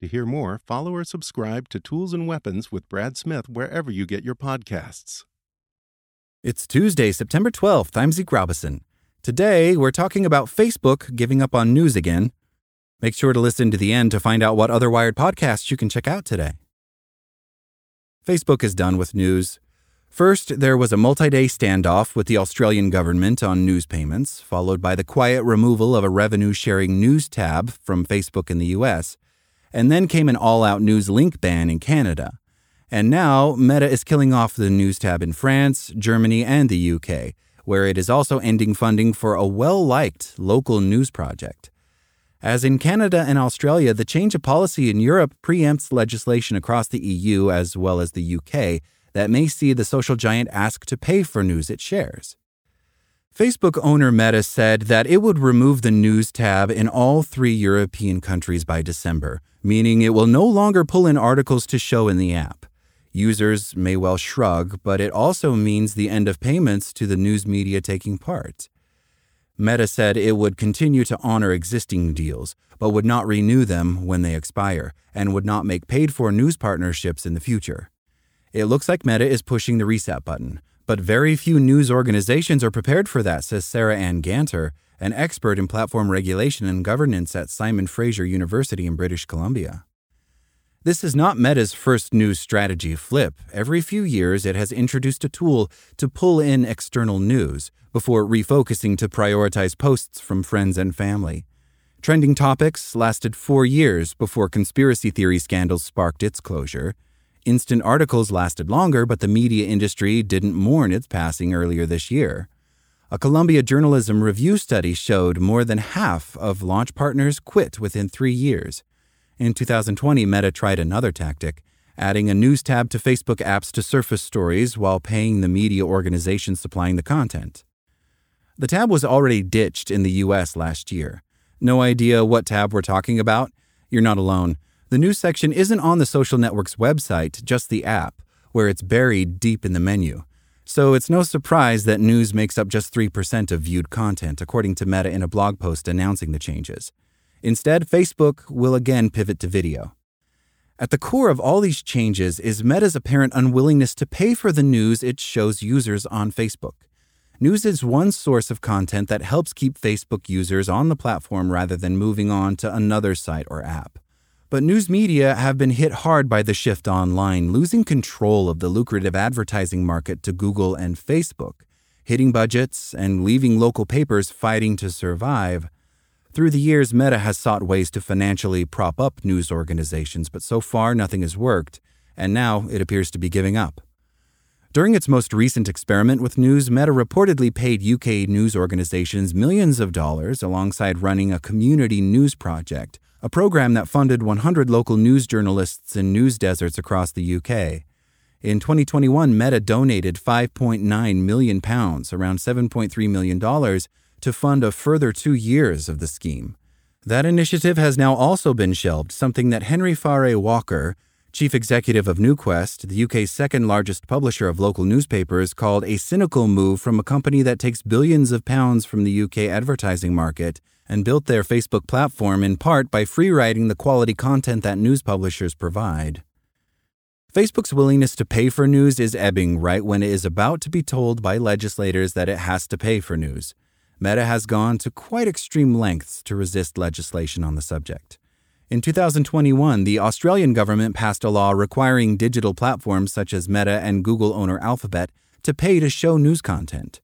To hear more, follow or subscribe to Tools and Weapons with Brad Smith wherever you get your podcasts. It's Tuesday, September 12th. I'm Zeke Robison. Today, we're talking about Facebook giving up on news again. Make sure to listen to the end to find out what other Wired podcasts you can check out today. Facebook is done with news. First, there was a multi day standoff with the Australian government on news payments, followed by the quiet removal of a revenue sharing news tab from Facebook in the US. And then came an all out news link ban in Canada. And now Meta is killing off the news tab in France, Germany, and the UK, where it is also ending funding for a well liked local news project. As in Canada and Australia, the change of policy in Europe preempts legislation across the EU as well as the UK that may see the social giant ask to pay for news it shares. Facebook owner Meta said that it would remove the news tab in all three European countries by December, meaning it will no longer pull in articles to show in the app. Users may well shrug, but it also means the end of payments to the news media taking part. Meta said it would continue to honor existing deals, but would not renew them when they expire, and would not make paid for news partnerships in the future. It looks like Meta is pushing the reset button, but very few news organizations are prepared for that, says Sarah Anne Ganter, an expert in platform regulation and governance at Simon Fraser University in British Columbia. This is not Meta's first news strategy flip. Every few years, it has introduced a tool to pull in external news before refocusing to prioritize posts from friends and family. Trending topics lasted four years before conspiracy theory scandals sparked its closure. Instant articles lasted longer, but the media industry didn't mourn its passing earlier this year. A Columbia Journalism review study showed more than half of launch partners quit within three years. In 2020, Meta tried another tactic, adding a news tab to Facebook apps to surface stories while paying the media organization supplying the content. The tab was already ditched in the US last year. No idea what tab we're talking about? You're not alone. The news section isn't on the social network's website, just the app, where it's buried deep in the menu. So it's no surprise that news makes up just 3% of viewed content, according to Meta in a blog post announcing the changes. Instead, Facebook will again pivot to video. At the core of all these changes is Meta's apparent unwillingness to pay for the news it shows users on Facebook. News is one source of content that helps keep Facebook users on the platform rather than moving on to another site or app. But news media have been hit hard by the shift online, losing control of the lucrative advertising market to Google and Facebook, hitting budgets and leaving local papers fighting to survive. Through the years, Meta has sought ways to financially prop up news organizations, but so far nothing has worked, and now it appears to be giving up. During its most recent experiment with news, Meta reportedly paid UK news organizations millions of dollars alongside running a community news project a program that funded 100 local news journalists in news deserts across the UK. In 2021, Meta donated 5.9 million pounds, around 7.3 million dollars, to fund a further 2 years of the scheme. That initiative has now also been shelved, something that Henry Faure Walker, chief executive of Newsquest, the UK's second largest publisher of local newspapers, called a cynical move from a company that takes billions of pounds from the UK advertising market and built their Facebook platform in part by free writing the quality content that news publishers provide. Facebook's willingness to pay for news is ebbing right when it is about to be told by legislators that it has to pay for news. Meta has gone to quite extreme lengths to resist legislation on the subject. In 2021, the Australian government passed a law requiring digital platforms such as Meta and Google owner Alphabet to pay to show news content.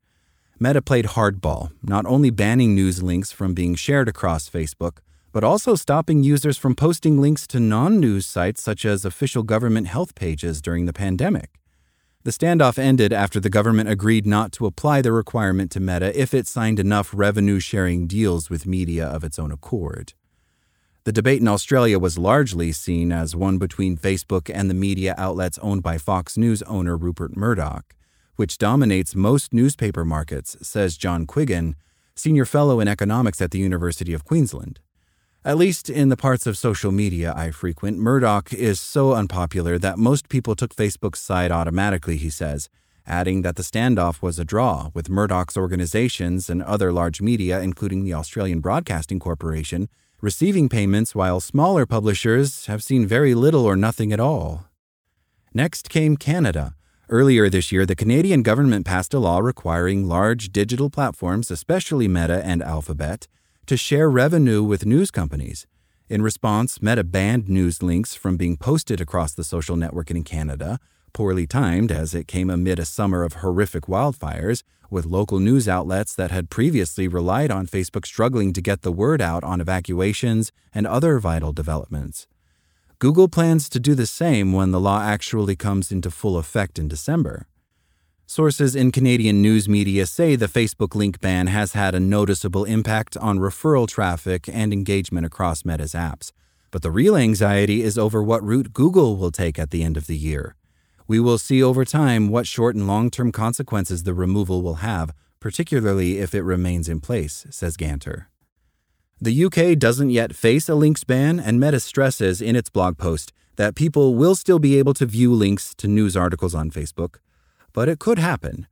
Meta played hardball, not only banning news links from being shared across Facebook, but also stopping users from posting links to non news sites such as official government health pages during the pandemic. The standoff ended after the government agreed not to apply the requirement to Meta if it signed enough revenue sharing deals with media of its own accord. The debate in Australia was largely seen as one between Facebook and the media outlets owned by Fox News owner Rupert Murdoch, which dominates most newspaper markets, says John Quiggin, senior fellow in economics at the University of Queensland. At least in the parts of social media I frequent, Murdoch is so unpopular that most people took Facebook's side automatically, he says, adding that the standoff was a draw, with Murdoch's organizations and other large media, including the Australian Broadcasting Corporation, receiving payments while smaller publishers have seen very little or nothing at all. Next came Canada. Earlier this year, the Canadian government passed a law requiring large digital platforms, especially Meta and Alphabet, to share revenue with news companies. In response, Meta banned news links from being posted across the social network in Canada, poorly timed as it came amid a summer of horrific wildfires, with local news outlets that had previously relied on Facebook struggling to get the word out on evacuations and other vital developments. Google plans to do the same when the law actually comes into full effect in December. Sources in Canadian news media say the Facebook link ban has had a noticeable impact on referral traffic and engagement across Meta's apps. But the real anxiety is over what route Google will take at the end of the year. We will see over time what short and long term consequences the removal will have, particularly if it remains in place, says Ganter. The UK doesn't yet face a links ban, and Meta stresses in its blog post that people will still be able to view links to news articles on Facebook, but it could happen.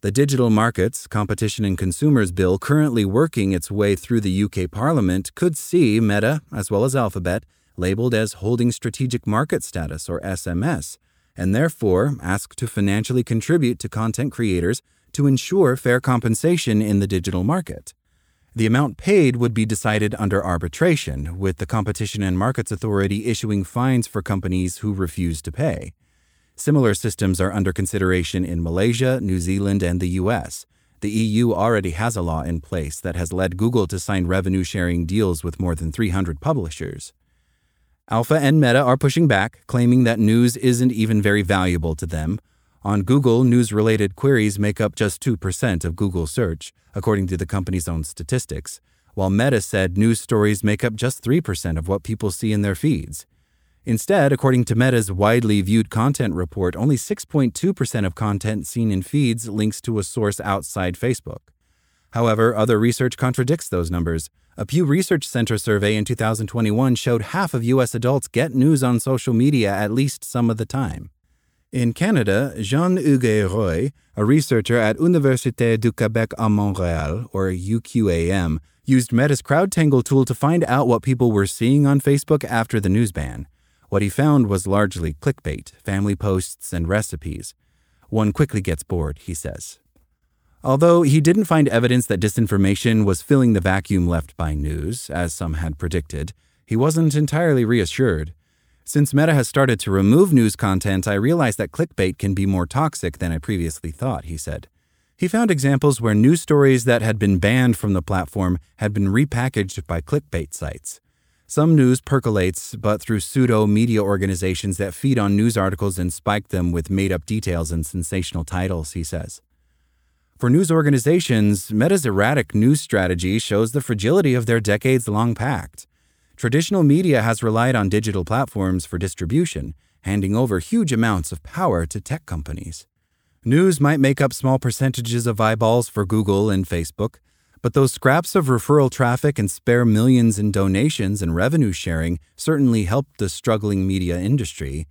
The Digital Markets, Competition and Consumers Bill, currently working its way through the UK Parliament, could see Meta, as well as Alphabet, labeled as holding strategic market status, or SMS, and therefore ask to financially contribute to content creators to ensure fair compensation in the digital market. The amount paid would be decided under arbitration, with the Competition and Markets Authority issuing fines for companies who refuse to pay. Similar systems are under consideration in Malaysia, New Zealand, and the US. The EU already has a law in place that has led Google to sign revenue sharing deals with more than 300 publishers. Alpha and Meta are pushing back, claiming that news isn't even very valuable to them. On Google, news related queries make up just 2% of Google search, according to the company's own statistics, while Meta said news stories make up just 3% of what people see in their feeds. Instead, according to Meta's widely viewed content report, only 6.2% of content seen in feeds links to a source outside Facebook. However, other research contradicts those numbers. A Pew Research Center survey in 2021 showed half of U.S. adults get news on social media at least some of the time. In Canada, Jean-Hugues Roy, a researcher at Université du Québec à Montréal, or UQAM, used Meta's CrowdTangle tool to find out what people were seeing on Facebook after the news ban. What he found was largely clickbait, family posts, and recipes. One quickly gets bored, he says. Although he didn't find evidence that disinformation was filling the vacuum left by news, as some had predicted, he wasn't entirely reassured. Since Meta has started to remove news content, I realized that clickbait can be more toxic than I previously thought, he said. He found examples where news stories that had been banned from the platform had been repackaged by clickbait sites. Some news percolates, but through pseudo media organizations that feed on news articles and spike them with made up details and sensational titles, he says. For news organizations, Meta's erratic news strategy shows the fragility of their decades long pact. Traditional media has relied on digital platforms for distribution, handing over huge amounts of power to tech companies. News might make up small percentages of eyeballs for Google and Facebook, but those scraps of referral traffic and spare millions in donations and revenue sharing certainly helped the struggling media industry.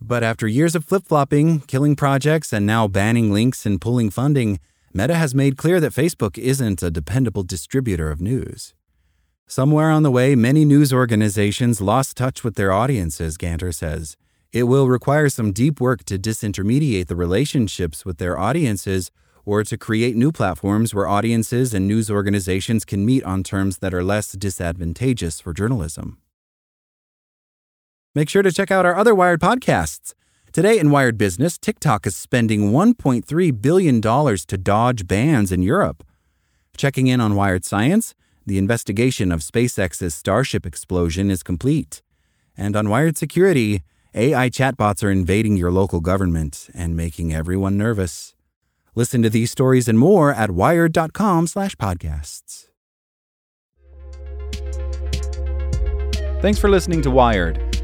But after years of flip flopping, killing projects, and now banning links and pulling funding, Meta has made clear that Facebook isn't a dependable distributor of news. Somewhere on the way, many news organizations lost touch with their audiences, Ganter says. It will require some deep work to disintermediate the relationships with their audiences or to create new platforms where audiences and news organizations can meet on terms that are less disadvantageous for journalism. Make sure to check out our other Wired podcasts. Today in Wired Business, TikTok is spending $1.3 billion to dodge bans in Europe. Checking in on Wired Science, the investigation of SpaceX's Starship explosion is complete. And on Wired Security, AI chatbots are invading your local government and making everyone nervous. Listen to these stories and more at wired.com/podcasts. Thanks for listening to Wired.